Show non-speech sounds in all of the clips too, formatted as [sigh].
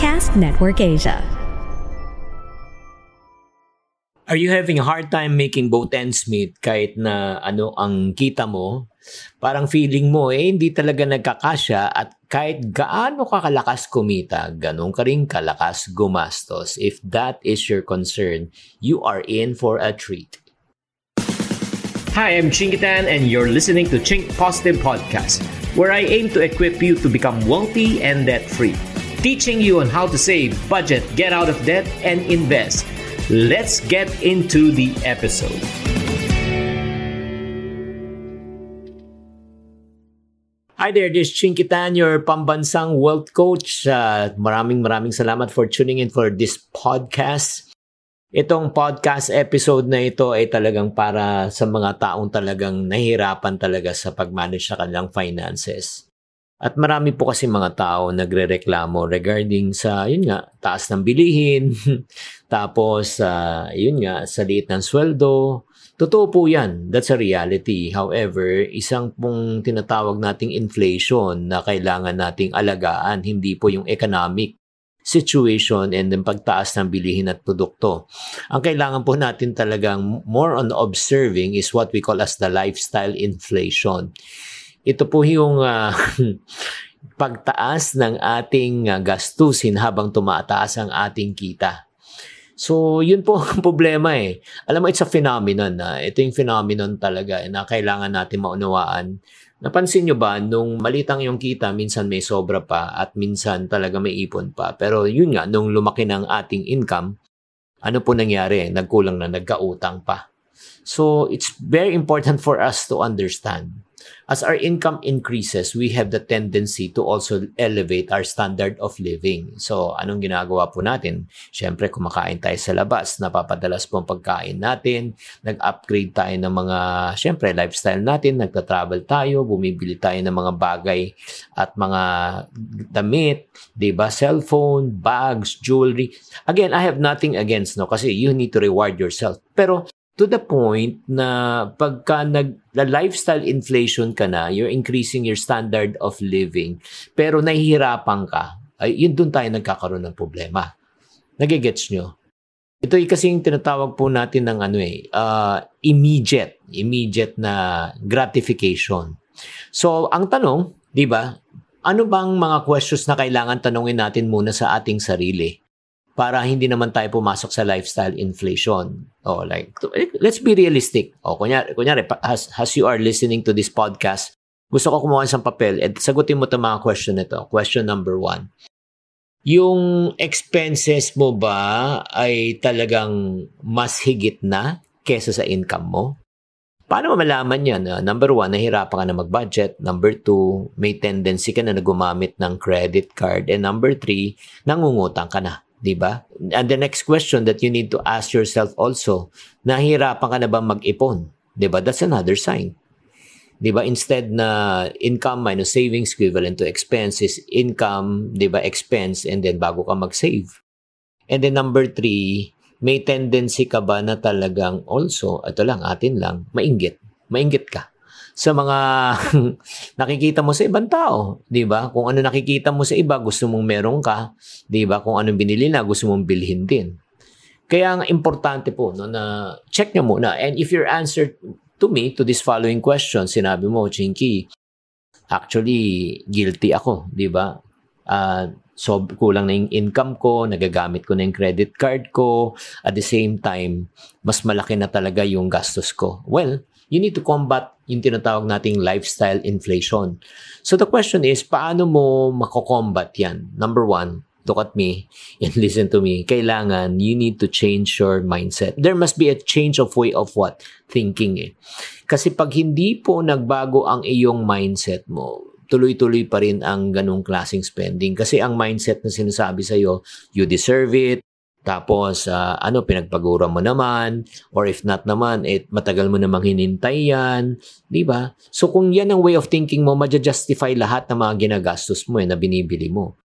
Podcast Network Asia. Are you having a hard time making both ends meet kahit na ano ang kita mo? Parang feeling mo eh hindi talaga nagkakasya at kahit gaano ka kalakas kumita, ganun ka rin kalakas gumastos. If that is your concern, you are in for a treat. Hi, I'm Chingitan, and you're listening to Chink Positive Podcast, where I aim to equip you to become wealthy and debt free, teaching you on how to save, budget, get out of debt, and invest. Let's get into the episode. Hi there, this is Chinkitan, your pambansang wealth coach. Uh, maraming maraming salamat for tuning in for this podcast. Itong podcast episode na ito ay talagang para sa mga taong talagang nahihirapan talaga sa pag-manage sa kanilang finances. At marami po kasi mga tao nagrereklamo regarding sa, yun nga, taas ng bilihin, [laughs] tapos, uh, yun nga, sa liit ng sweldo. Totoo po yan. That's a reality. However, isang pong tinatawag nating inflation na kailangan nating alagaan, hindi po yung economic situation and yung pagtaas ng bilihin at produkto. Ang kailangan po natin talagang more on observing is what we call as the lifestyle inflation. Ito po yung uh, [laughs] pagtaas ng ating uh, gastusin habang tumataas ang ating kita. So, yun po ang [laughs] problema eh. Alam mo, it's a phenomenon. Na, ito yung phenomenon talaga na kailangan natin maunawaan Napansin nyo ba, nung malitang yung kita, minsan may sobra pa at minsan talaga may ipon pa. Pero yun nga, nung lumaki ng ating income, ano po nangyari? Nagkulang na, nagkautang pa. So, it's very important for us to understand As our income increases, we have the tendency to also elevate our standard of living. So, anong ginagawa po natin? Siyempre, kumakain tayo sa labas, napapadalas po ang pagkain natin, nag-upgrade tayo ng mga, siyempre, lifestyle natin, nagta-travel tayo, bumibili tayo ng mga bagay at mga damit, di ba? Cellphone, bags, jewelry. Again, I have nothing against, no? Kasi you need to reward yourself. Pero to the point na pagka nag the lifestyle inflation ka na, you're increasing your standard of living, pero nahihirapan ka, ay yun doon tayo nagkakaroon ng problema. Nagigets nyo? Ito ay kasi yung tinatawag po natin ng ano eh, uh, immediate, immediate na gratification. So, ang tanong, di ba, ano bang mga questions na kailangan tanongin natin muna sa ating sarili? Para hindi naman tayo pumasok sa lifestyle inflation. Oh, like let's be realistic. Oh, kunyari, kunyari as, as you are listening to this podcast, gusto ko kumuha ng papel at sagutin mo 'tong mga question nito. Question number one. Yung expenses mo ba ay talagang mas higit na kesa sa income mo? Paano mo malaman yan? Uh, number one, nahirapan ka na mag-budget. Number two, may tendency ka na na gumamit ng credit card. And number three, nangungutang ka na. 'Di ba? And the next question that you need to ask yourself also, nahihirapan ka na ba mag-ipon? 'Di ba? That's another sign. 'Di ba? Instead na income minus savings equivalent to expenses, income, 'di ba, expense and then bago ka mag-save. And then number three, may tendency ka ba na talagang also, ito lang, atin lang, mainggit. Mainggit ka sa mga [laughs] nakikita mo sa ibang tao, 'di ba? Kung ano nakikita mo sa iba, gusto mong meron ka, 'di ba? Kung anong binili na, gusto mong bilhin din. Kaya ang importante po no na check nyo muna. And if your answer to me to this following question, sinabi mo, Chinky, actually guilty ako, 'di ba? Uh, so kulang na yung income ko, nagagamit ko na yung credit card ko, at the same time, mas malaki na talaga yung gastos ko. Well, you need to combat yung tinatawag nating lifestyle inflation. So the question is, paano mo mako-combat yan? Number one, look at me [laughs] and listen to me. Kailangan, you need to change your mindset. There must be a change of way of what? Thinking eh. Kasi pag hindi po nagbago ang iyong mindset mo, tuloy-tuloy pa rin ang ganong klaseng spending. Kasi ang mindset na sinasabi sa'yo, you deserve it, tapos, uh, ano, pinagpagura mo naman, or if not naman, eh, matagal mo namang hinintay yan, di ba? So, kung yan ang way of thinking mo, ma-justify lahat ng mga ginagastos mo eh, na binibili mo.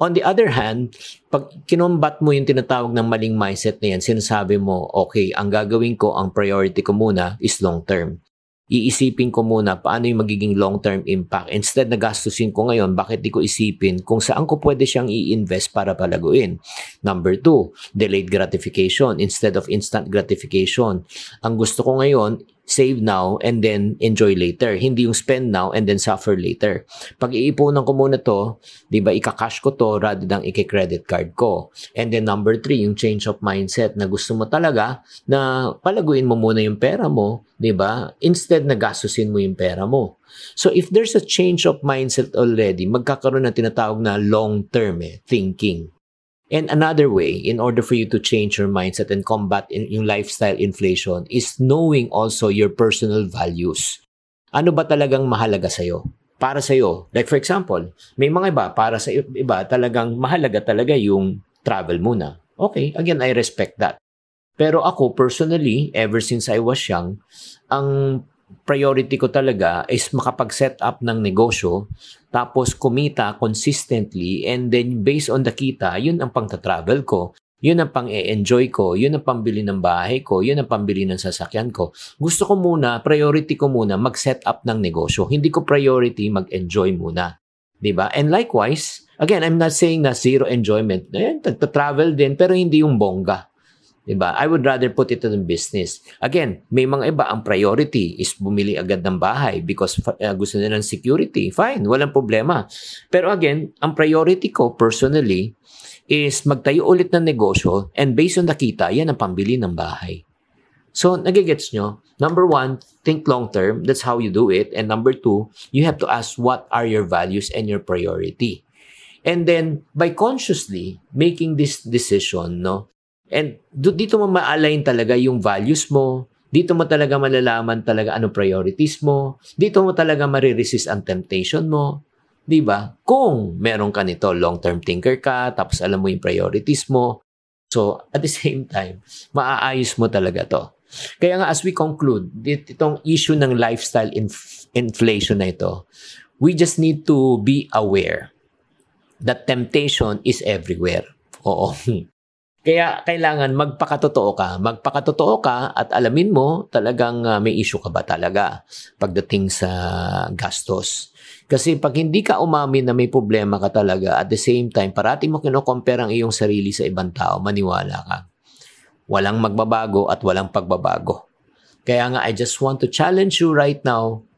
On the other hand, pag kinombat mo yung tinatawag ng maling mindset na yan, sinasabi mo, okay, ang gagawin ko, ang priority ko muna is long term iisipin ko muna paano yung magiging long-term impact. Instead na gastusin ko ngayon, bakit di ko isipin kung saan ko pwede siyang i-invest para palaguin. Number two, delayed gratification instead of instant gratification. Ang gusto ko ngayon, save now and then enjoy later. Hindi yung spend now and then suffer later. Pag iipunan ko muna to, di ba, ika-cash ko to rather than i-credit card ko. And then number three, yung change of mindset na gusto mo talaga na palaguin mo muna yung pera mo, di ba? Instead na gastusin mo yung pera mo. So if there's a change of mindset already, magkakaroon ng tinatawag na long-term eh, thinking. And another way, in order for you to change your mindset and combat in, yung lifestyle inflation, is knowing also your personal values. Ano ba talagang mahalaga sa'yo? Para sa'yo. Like for example, may mga iba, para sa iba, talagang mahalaga talaga yung travel muna. Okay, again, I respect that. Pero ako, personally, ever since I was young, ang priority ko talaga is makapag-set up ng negosyo tapos kumita consistently and then based on the kita, yun ang pang-travel ko. Yun ang pang-enjoy ko, yun ang pambili ng bahay ko, yun ang pambili ng sasakyan ko. Gusto ko muna, priority ko muna mag-set up ng negosyo. Hindi ko priority mag-enjoy muna. 'Di ba? And likewise, again, I'm not saying na zero enjoyment. Ayan, travel din pero hindi yung bongga. Diba? I would rather put it in business. Again, may mga iba, ang priority is bumili agad ng bahay because uh, gusto nila ng security. Fine, walang problema. Pero again, ang priority ko personally is magtayo ulit ng negosyo and based on nakita, yan ang pambili ng bahay. So, nagigets nyo? Number one, think long term. That's how you do it. And number two, you have to ask what are your values and your priority. And then, by consciously making this decision, no, And dito mo ma-align talaga yung values mo. Dito mo talaga malalaman talaga ano priorities mo. Dito mo talaga mariresist ang temptation mo. 'Di ba? Kung meron ka nito, long-term thinker ka, tapos alam mo yung priorities mo. So, at the same time, maaayos mo talaga 'to. Kaya nga as we conclude, itong issue ng lifestyle inf- inflation na ito, we just need to be aware that temptation is everywhere. [laughs] Oo. Kaya kailangan magpakatotoo ka. Magpakatotoo ka at alamin mo talagang uh, may issue ka ba talaga pagdating sa gastos. Kasi pag hindi ka umamin na may problema ka talaga, at the same time, parati mo kinocompare ang iyong sarili sa ibang tao, maniwala ka. Walang magbabago at walang pagbabago. Kaya nga, I just want to challenge you right now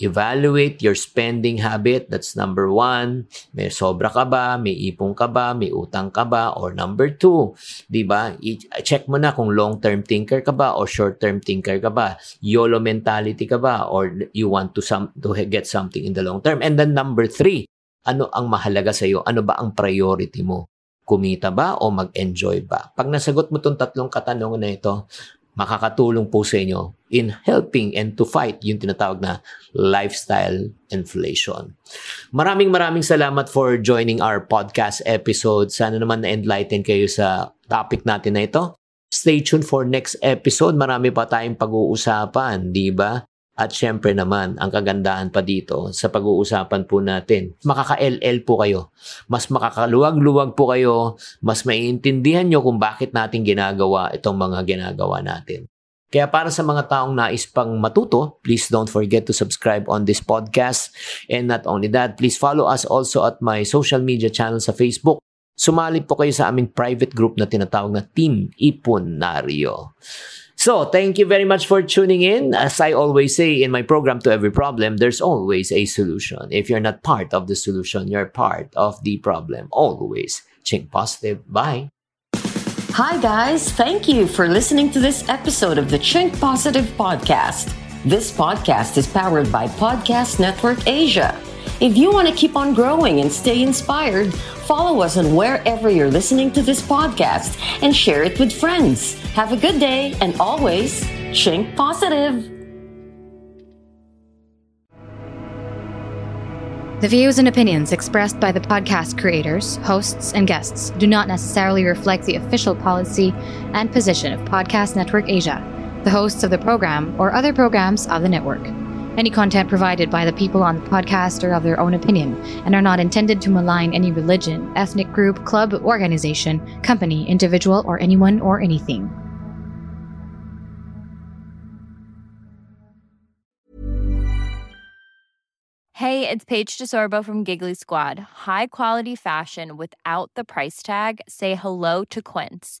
Evaluate your spending habit. That's number one. May sobra ka ba? May ipong ka ba? May utang ka ba? Or number two, di ba? I-check mo na kung long-term thinker ka ba or short-term thinker ka ba? YOLO mentality ka ba? Or you want to, some, to get something in the long term? And then number three, ano ang mahalaga sa iyo? Ano ba ang priority mo? Kumita ba o mag-enjoy ba? Pag nasagot mo itong tatlong katanungan na ito, makakatulong po sa inyo in helping and to fight yung tinatawag na lifestyle inflation. Maraming maraming salamat for joining our podcast episode. Sana naman na-enlighten kayo sa topic natin na ito. Stay tuned for next episode. Marami pa tayong pag-uusapan, di ba? At syempre naman, ang kagandahan pa dito sa pag-uusapan po natin, makaka-LL po kayo. Mas makakaluwag-luwag po kayo, mas maiintindihan nyo kung bakit natin ginagawa itong mga ginagawa natin. Kaya para sa mga taong nais pang matuto, please don't forget to subscribe on this podcast. And not only that, please follow us also at my social media channel sa Facebook. Sumali po kayo sa aming private group na tinatawag na Team Ipunaryo. So, thank you very much for tuning in. As I always say in my program, To Every Problem, there's always a solution. If you're not part of the solution, you're part of the problem. Always. Think positive. Bye. Hi, guys. Thank you for listening to this episode of the Chink Positive Podcast. This podcast is powered by Podcast Network Asia. If you want to keep on growing and stay inspired, follow us on wherever you're listening to this podcast and share it with friends. Have a good day and always think positive. The views and opinions expressed by the podcast creators, hosts, and guests do not necessarily reflect the official policy and position of Podcast Network Asia, the hosts of the program, or other programs of the network. Any content provided by the people on the podcast are of their own opinion and are not intended to malign any religion, ethnic group, club, organization, company, individual, or anyone or anything. Hey, it's Paige DeSorbo from Giggly Squad. High quality fashion without the price tag? Say hello to Quince.